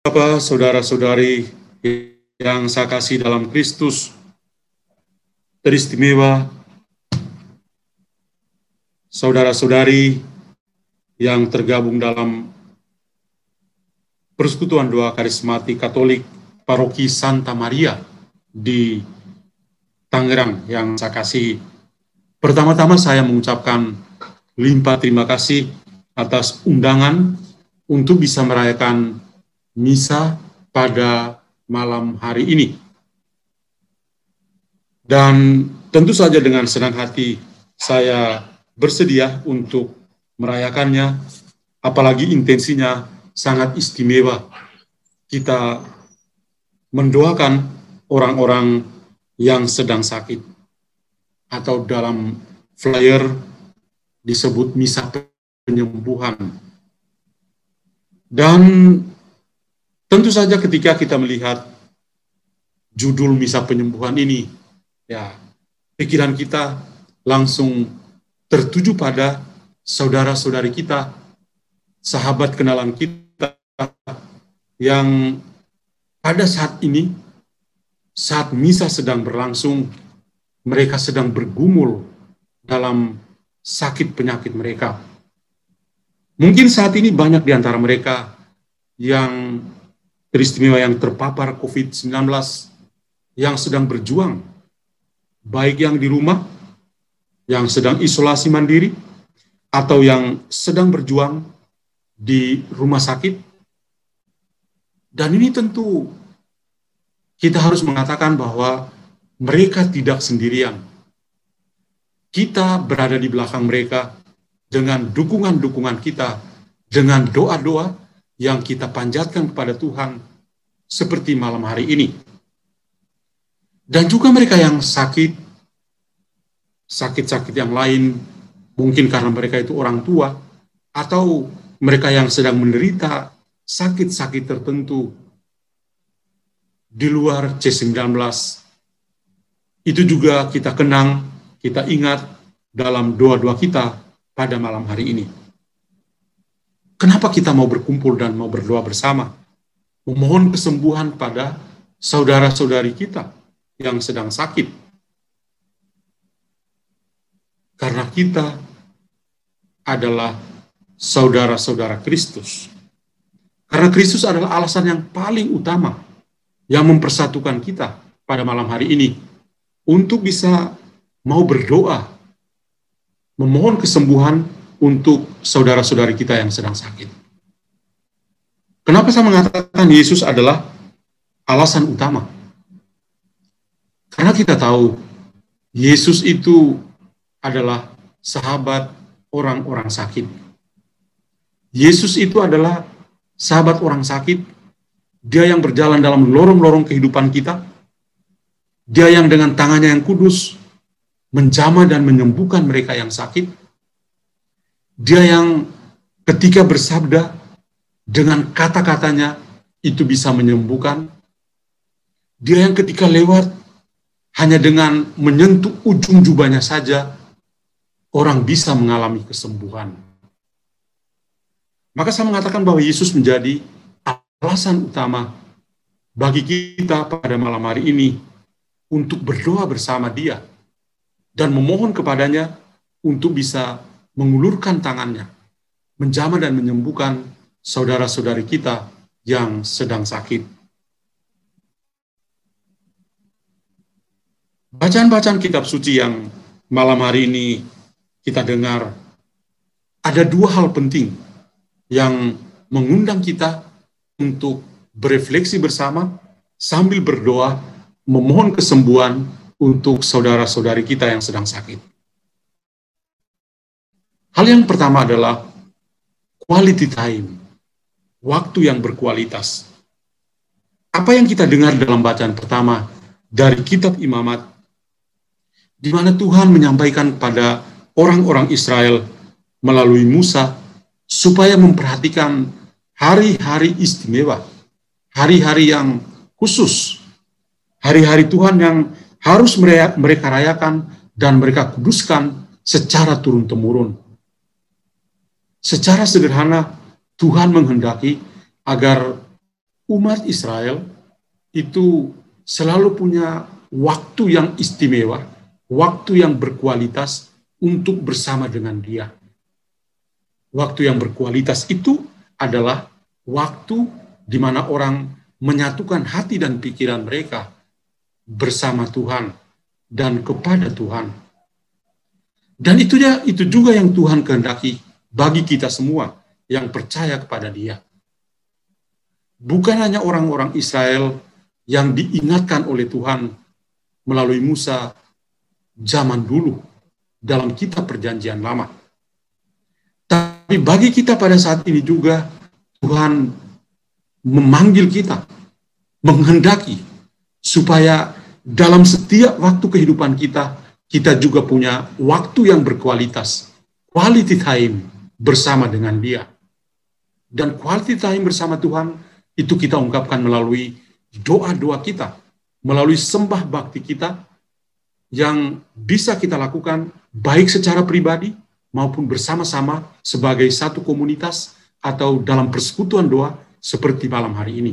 Bapak, saudara-saudari yang saya kasih dalam Kristus, teristimewa, saudara-saudari yang tergabung dalam Persekutuan Doa Karismatik Katolik Paroki Santa Maria di Tangerang yang saya kasih. Pertama-tama saya mengucapkan limpah terima kasih atas undangan untuk bisa merayakan misa pada malam hari ini. Dan tentu saja dengan senang hati saya bersedia untuk merayakannya, apalagi intensinya sangat istimewa. Kita mendoakan orang-orang yang sedang sakit, atau dalam flyer disebut misa penyembuhan. Dan tentu saja ketika kita melihat judul misa penyembuhan ini, ya pikiran kita langsung tertuju pada saudara-saudari kita, sahabat kenalan kita yang pada saat ini, saat misa sedang berlangsung, mereka sedang bergumul dalam sakit penyakit mereka. Mungkin saat ini banyak di antara mereka yang teristimewa yang terpapar COVID-19 yang sedang berjuang, baik yang di rumah, yang sedang isolasi mandiri, atau yang sedang berjuang di rumah sakit. Dan ini tentu kita harus mengatakan bahwa mereka tidak sendirian. Kita berada di belakang mereka dengan dukungan-dukungan kita, dengan doa-doa yang kita panjatkan kepada Tuhan seperti malam hari ini. Dan juga mereka yang sakit, sakit-sakit yang lain, mungkin karena mereka itu orang tua, atau mereka yang sedang menderita sakit-sakit tertentu di luar C19, itu juga kita kenang, kita ingat dalam doa-doa kita pada malam hari ini. Kenapa kita mau berkumpul dan mau berdoa bersama? Memohon kesembuhan pada saudara-saudari kita yang sedang sakit. Karena kita adalah saudara-saudara Kristus. Karena Kristus adalah alasan yang paling utama yang mempersatukan kita pada malam hari ini untuk bisa mau berdoa memohon kesembuhan untuk saudara-saudari kita yang sedang sakit. Kenapa saya mengatakan Yesus adalah alasan utama? Karena kita tahu Yesus itu adalah sahabat orang-orang sakit. Yesus itu adalah sahabat orang sakit. Dia yang berjalan dalam lorong-lorong kehidupan kita. Dia yang dengan tangannya yang kudus menjamah dan menyembuhkan mereka yang sakit. Dia yang ketika bersabda dengan kata-katanya itu bisa menyembuhkan. Dia yang ketika lewat hanya dengan menyentuh ujung jubahnya saja orang bisa mengalami kesembuhan. Maka saya mengatakan bahwa Yesus menjadi alasan utama bagi kita pada malam hari ini untuk berdoa bersama Dia dan memohon kepadanya untuk bisa mengulurkan tangannya, menjamah dan menyembuhkan saudara-saudari kita yang sedang sakit. Bacaan-bacaan kitab suci yang malam hari ini kita dengar, ada dua hal penting yang mengundang kita untuk berefleksi bersama sambil berdoa, memohon kesembuhan untuk saudara-saudari kita yang sedang sakit. Hal yang pertama adalah quality time, waktu yang berkualitas. Apa yang kita dengar dalam bacaan pertama dari kitab imamat, di mana Tuhan menyampaikan pada orang-orang Israel melalui Musa, supaya memperhatikan hari-hari istimewa, hari-hari yang khusus, hari-hari Tuhan yang harus mereka rayakan dan mereka kuduskan secara turun-temurun. Secara sederhana, Tuhan menghendaki agar umat Israel itu selalu punya waktu yang istimewa, waktu yang berkualitas untuk bersama dengan Dia. Waktu yang berkualitas itu adalah waktu di mana orang menyatukan hati dan pikiran mereka bersama Tuhan dan kepada Tuhan. Dan itu itu juga yang Tuhan kehendaki bagi kita semua yang percaya kepada Dia. Bukan hanya orang-orang Israel yang diingatkan oleh Tuhan melalui Musa zaman dulu dalam kitab perjanjian lama. Tapi bagi kita pada saat ini juga Tuhan memanggil kita, menghendaki supaya dalam setiap waktu kehidupan kita, kita juga punya waktu yang berkualitas, quality time bersama dengan dia. Dan quality time bersama Tuhan itu kita ungkapkan melalui doa-doa kita, melalui sembah bakti kita yang bisa kita lakukan baik secara pribadi maupun bersama-sama sebagai satu komunitas atau dalam persekutuan doa seperti malam hari ini.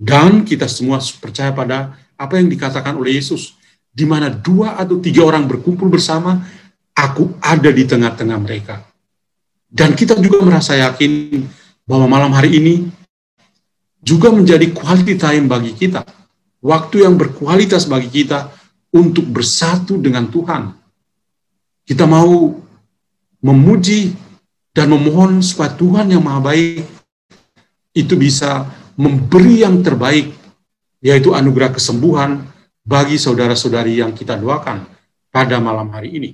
Dan kita semua percaya pada apa yang dikatakan oleh Yesus, di mana dua atau tiga orang berkumpul bersama, aku ada di tengah-tengah mereka. Dan kita juga merasa yakin bahwa malam hari ini juga menjadi quality time bagi kita. Waktu yang berkualitas bagi kita untuk bersatu dengan Tuhan. Kita mau memuji dan memohon supaya Tuhan yang maha baik itu bisa memberi yang terbaik, yaitu anugerah kesembuhan bagi saudara-saudari yang kita doakan pada malam hari ini.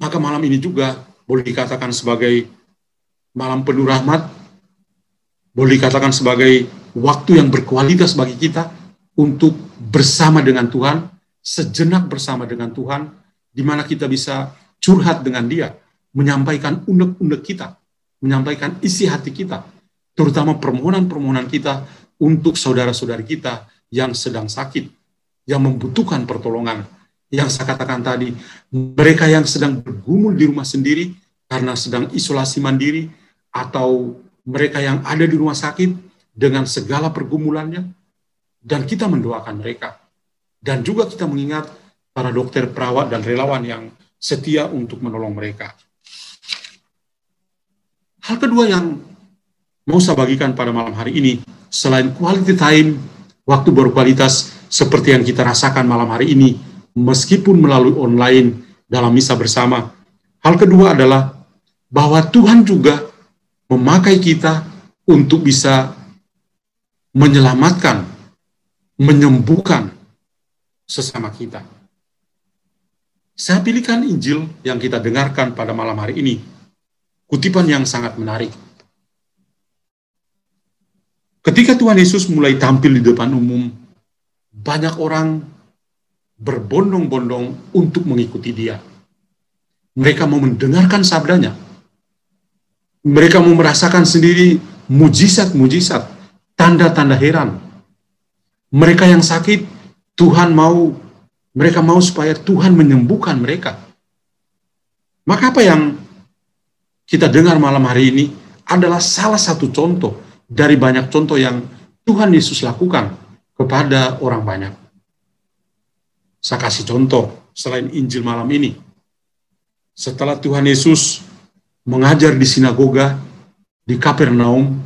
Maka malam ini juga boleh dikatakan sebagai malam penuh rahmat, boleh dikatakan sebagai waktu yang berkualitas bagi kita untuk bersama dengan Tuhan, sejenak bersama dengan Tuhan, di mana kita bisa curhat dengan Dia, menyampaikan unek-unek kita, menyampaikan isi hati kita, terutama permohonan-permohonan kita untuk saudara-saudari kita yang sedang sakit, yang membutuhkan pertolongan, yang saya katakan tadi, mereka yang sedang bergumul di rumah sendiri karena sedang isolasi mandiri, atau mereka yang ada di rumah sakit dengan segala pergumulannya, dan kita mendoakan mereka. Dan juga kita mengingat para dokter, perawat, dan relawan yang setia untuk menolong mereka. Hal kedua yang mau saya bagikan pada malam hari ini, selain quality time, waktu berkualitas seperti yang kita rasakan malam hari ini, meskipun melalui online dalam misa bersama. Hal kedua adalah bahwa Tuhan juga memakai kita untuk bisa menyelamatkan, menyembuhkan sesama kita. Saya pilihkan Injil yang kita dengarkan pada malam hari ini. Kutipan yang sangat menarik. Ketika Tuhan Yesus mulai tampil di depan umum, banyak orang berbondong-bondong untuk mengikuti dia. Mereka mau mendengarkan sabdanya. Mereka mau merasakan sendiri mujizat-mujizat, tanda-tanda heran. Mereka yang sakit, Tuhan mau, mereka mau supaya Tuhan menyembuhkan mereka. Maka apa yang kita dengar malam hari ini adalah salah satu contoh dari banyak contoh yang Tuhan Yesus lakukan kepada orang banyak. Saya kasih contoh selain Injil malam ini. Setelah Tuhan Yesus mengajar di sinagoga di Kapernaum,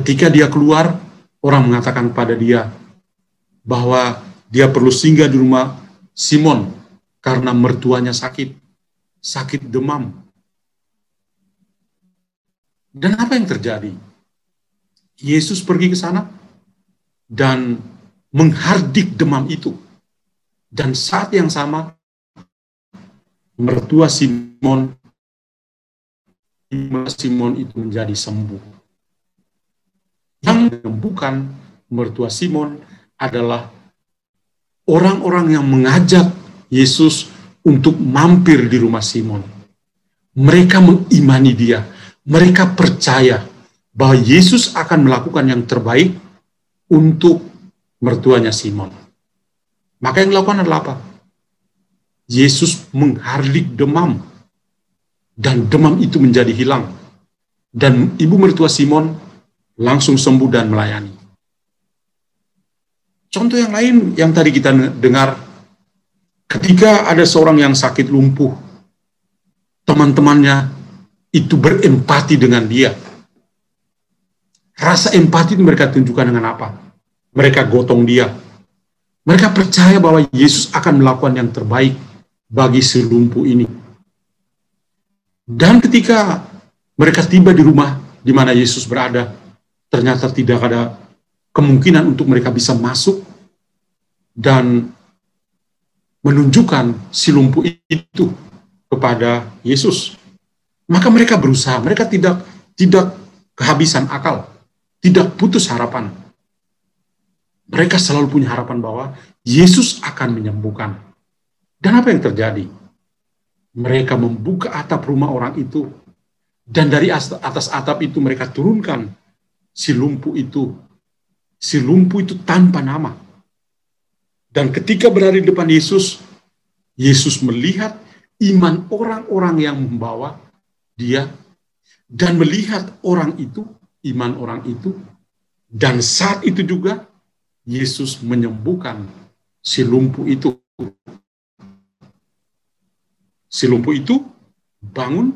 ketika dia keluar, orang mengatakan pada dia bahwa dia perlu singgah di rumah Simon karena mertuanya sakit, sakit demam. Dan apa yang terjadi? Yesus pergi ke sana dan menghardik demam itu dan saat yang sama, mertua Simon, Simon itu menjadi sembuh. Yang menyembuhkan mertua Simon adalah orang-orang yang mengajak Yesus untuk mampir di rumah Simon. Mereka mengimani dia. Mereka percaya bahwa Yesus akan melakukan yang terbaik untuk mertuanya Simon. Maka yang dilakukan adalah apa? Yesus menghardik demam. Dan demam itu menjadi hilang. Dan ibu mertua Simon langsung sembuh dan melayani. Contoh yang lain yang tadi kita dengar, ketika ada seorang yang sakit lumpuh, teman-temannya itu berempati dengan dia. Rasa empati itu mereka tunjukkan dengan apa? Mereka gotong dia. Mereka percaya bahwa Yesus akan melakukan yang terbaik bagi si lumpuh ini. Dan ketika mereka tiba di rumah di mana Yesus berada, ternyata tidak ada kemungkinan untuk mereka bisa masuk dan menunjukkan si lumpuh itu kepada Yesus. Maka mereka berusaha, mereka tidak tidak kehabisan akal, tidak putus harapan. Mereka selalu punya harapan bahwa Yesus akan menyembuhkan. Dan apa yang terjadi? Mereka membuka atap rumah orang itu, dan dari atas atap itu mereka turunkan si lumpuh itu. Si lumpuh itu tanpa nama. Dan ketika berada di depan Yesus, Yesus melihat iman orang-orang yang membawa dia dan melihat orang itu, iman orang itu, dan saat itu juga Yesus menyembuhkan si lumpuh itu. Si lumpuh itu bangun,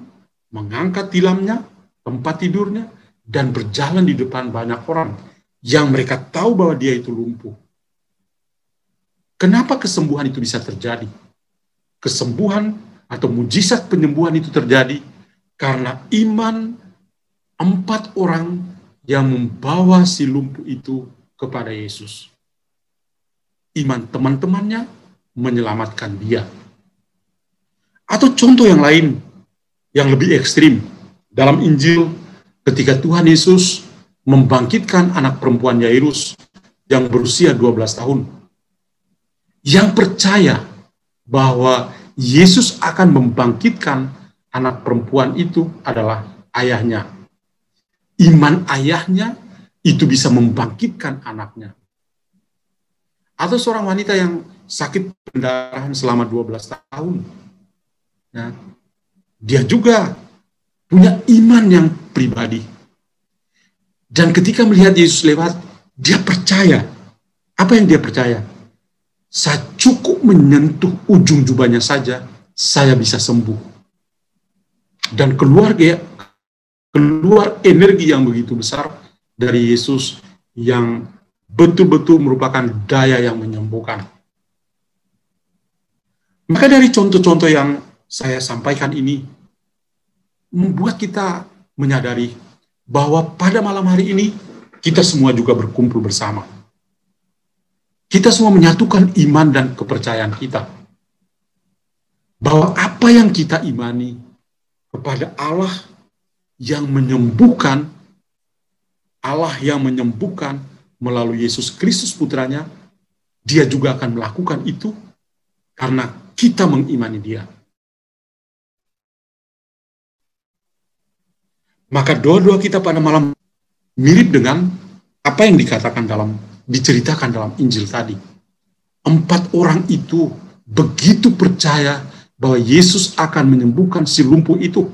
mengangkat tilamnya, tempat tidurnya, dan berjalan di depan banyak orang yang mereka tahu bahwa dia itu lumpuh. Kenapa kesembuhan itu bisa terjadi? Kesembuhan atau mujizat penyembuhan itu terjadi karena iman empat orang yang membawa si lumpuh itu kepada Yesus. Iman teman-temannya menyelamatkan dia. Atau contoh yang lain, yang lebih ekstrim, dalam Injil ketika Tuhan Yesus membangkitkan anak perempuan Yairus yang berusia 12 tahun, yang percaya bahwa Yesus akan membangkitkan anak perempuan itu adalah ayahnya. Iman ayahnya itu bisa membangkitkan anaknya. Atau seorang wanita yang sakit pendarahan selama 12 tahun. Ya, dia juga punya iman yang pribadi. Dan ketika melihat Yesus lewat, dia percaya. Apa yang dia percaya? Saya cukup menyentuh ujung jubahnya saja, saya bisa sembuh dan keluarga keluar energi yang begitu besar dari Yesus yang betul-betul merupakan daya yang menyembuhkan. Maka dari contoh-contoh yang saya sampaikan ini membuat kita menyadari bahwa pada malam hari ini kita semua juga berkumpul bersama. Kita semua menyatukan iman dan kepercayaan kita. Bahwa apa yang kita imani kepada Allah yang menyembuhkan, Allah yang menyembuhkan melalui Yesus Kristus putranya, dia juga akan melakukan itu karena kita mengimani dia. Maka doa-doa kita pada malam mirip dengan apa yang dikatakan dalam diceritakan dalam Injil tadi. Empat orang itu begitu percaya bahwa Yesus akan menyembuhkan si lumpuh itu.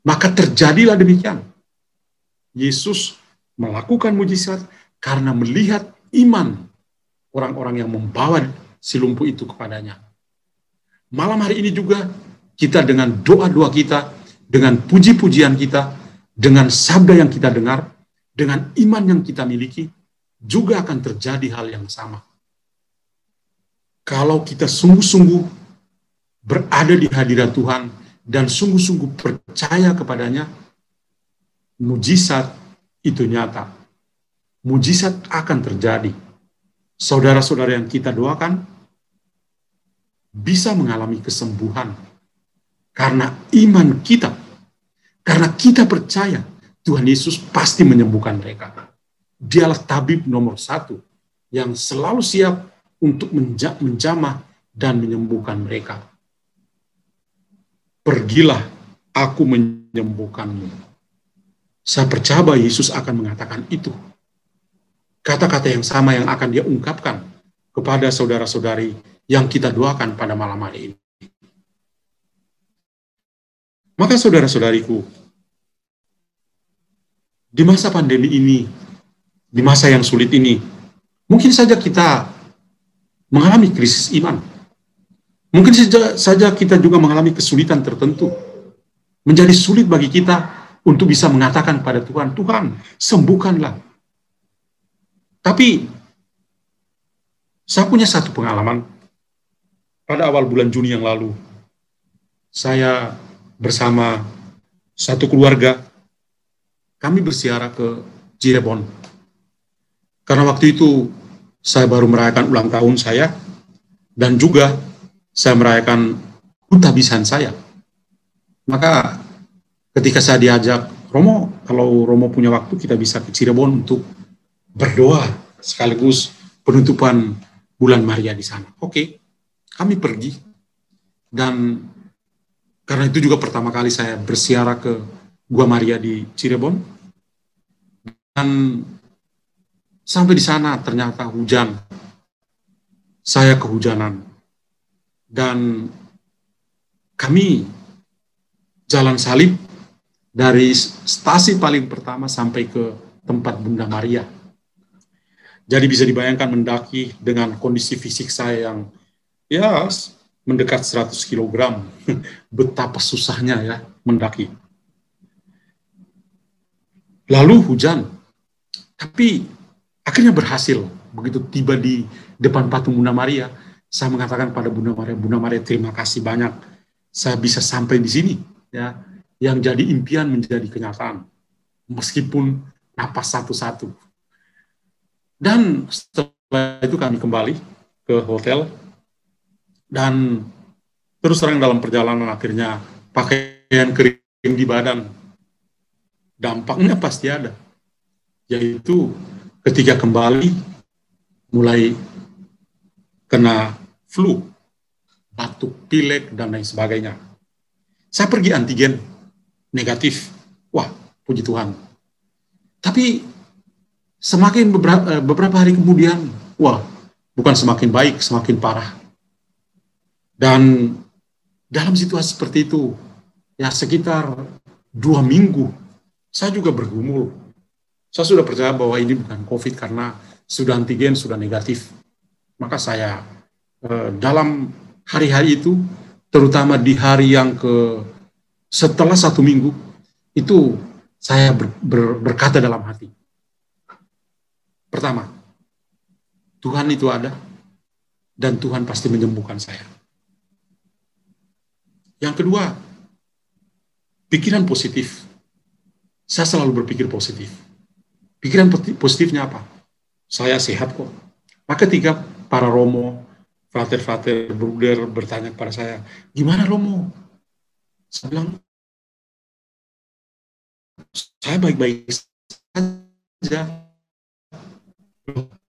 Maka terjadilah demikian. Yesus melakukan mujizat karena melihat iman orang-orang yang membawa si lumpuh itu kepadanya. Malam hari ini juga kita dengan doa-doa kita, dengan puji-pujian kita, dengan sabda yang kita dengar, dengan iman yang kita miliki, juga akan terjadi hal yang sama. Kalau kita sungguh-sungguh berada di hadirat Tuhan dan sungguh-sungguh percaya kepadanya, mujizat itu nyata. Mujizat akan terjadi. Saudara-saudara yang kita doakan bisa mengalami kesembuhan karena iman kita. Karena kita percaya Tuhan Yesus pasti menyembuhkan mereka. Dialah tabib nomor satu yang selalu siap untuk menjamah dan menyembuhkan mereka pergilah aku menyembuhkanmu. Saya percaya bahwa Yesus akan mengatakan itu. Kata-kata yang sama yang akan dia ungkapkan kepada saudara-saudari yang kita doakan pada malam hari ini. Maka saudara-saudariku, di masa pandemi ini, di masa yang sulit ini, mungkin saja kita mengalami krisis iman. Mungkin saja, kita juga mengalami kesulitan tertentu. Menjadi sulit bagi kita untuk bisa mengatakan pada Tuhan, Tuhan, sembuhkanlah. Tapi, saya punya satu pengalaman. Pada awal bulan Juni yang lalu, saya bersama satu keluarga kami bersiara ke Cirebon. Karena waktu itu saya baru merayakan ulang tahun saya dan juga saya merayakan utabisan saya. Maka ketika saya diajak, Romo, kalau Romo punya waktu kita bisa ke Cirebon untuk berdoa sekaligus penutupan bulan Maria di sana. Oke, kami pergi dan karena itu juga pertama kali saya bersiara ke Gua Maria di Cirebon. Dan sampai di sana ternyata hujan. Saya kehujanan. Dan kami jalan salib dari stasi paling pertama sampai ke tempat Bunda Maria. Jadi bisa dibayangkan mendaki dengan kondisi fisik saya yang ya mendekat 100 kg. Betapa susahnya ya mendaki. Lalu hujan. Tapi akhirnya berhasil. Begitu tiba di depan patung Bunda Maria, saya mengatakan pada Bunda Maria, Bunda Maria terima kasih banyak. Saya bisa sampai di sini. ya Yang jadi impian menjadi kenyataan. Meskipun napas satu-satu. Dan setelah itu kami kembali ke hotel. Dan terus terang dalam perjalanan akhirnya pakaian kering di badan dampaknya pasti ada. Yaitu ketika kembali mulai kena flu, batuk, pilek, dan lain sebagainya. Saya pergi antigen negatif. Wah, puji Tuhan. Tapi semakin beberapa, eh, beberapa hari kemudian, wah, bukan semakin baik, semakin parah. Dan dalam situasi seperti itu, ya sekitar dua minggu saya juga bergumul. Saya sudah percaya bahwa ini bukan COVID karena sudah antigen, sudah negatif. Maka saya eh, dalam hari-hari itu, terutama di hari yang ke setelah satu minggu, itu saya ber, ber, berkata dalam hati. Pertama, Tuhan itu ada dan Tuhan pasti menyembuhkan saya. Yang kedua, pikiran positif saya selalu berpikir positif. Pikiran positifnya apa? Saya sehat kok. Maka ketika para Romo, frater-frater, bruder bertanya kepada saya, gimana Romo? Saya bilang, saya baik-baik saja.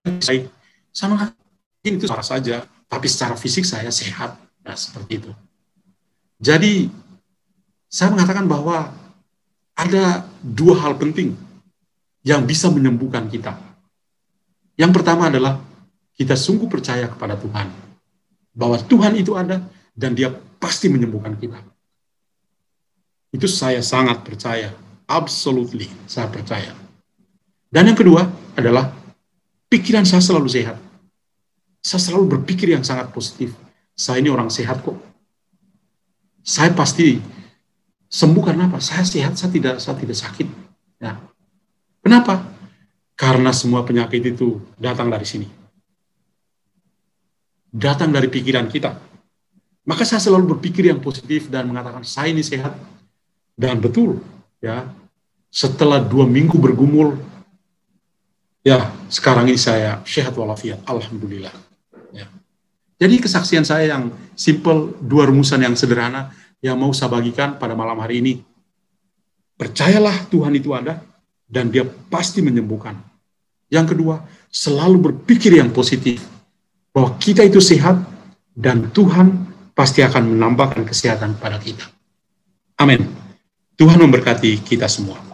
Baik. Sama mungkin itu salah saja, tapi secara fisik saya sehat. Nah, seperti itu. Jadi, saya mengatakan bahwa ada dua hal penting yang bisa menyembuhkan kita. Yang pertama adalah kita sungguh percaya kepada Tuhan bahwa Tuhan itu ada dan Dia pasti menyembuhkan kita. Itu saya sangat percaya, absolutely saya percaya. Dan yang kedua adalah pikiran saya selalu sehat. Saya selalu berpikir yang sangat positif. Saya ini orang sehat kok. Saya pasti Sembuh karena apa? Saya sehat, saya tidak saya tidak sakit. Ya. Kenapa? Karena semua penyakit itu datang dari sini. Datang dari pikiran kita. Maka saya selalu berpikir yang positif dan mengatakan saya ini sehat. Dan betul, ya. Setelah dua minggu bergumul, ya sekarang ini saya sehat walafiat. Alhamdulillah. Jadi kesaksian saya yang simple, dua rumusan yang sederhana, yang mau saya bagikan pada malam hari ini. Percayalah Tuhan itu ada dan dia pasti menyembuhkan. Yang kedua, selalu berpikir yang positif bahwa kita itu sehat dan Tuhan pasti akan menambahkan kesehatan pada kita. Amin. Tuhan memberkati kita semua.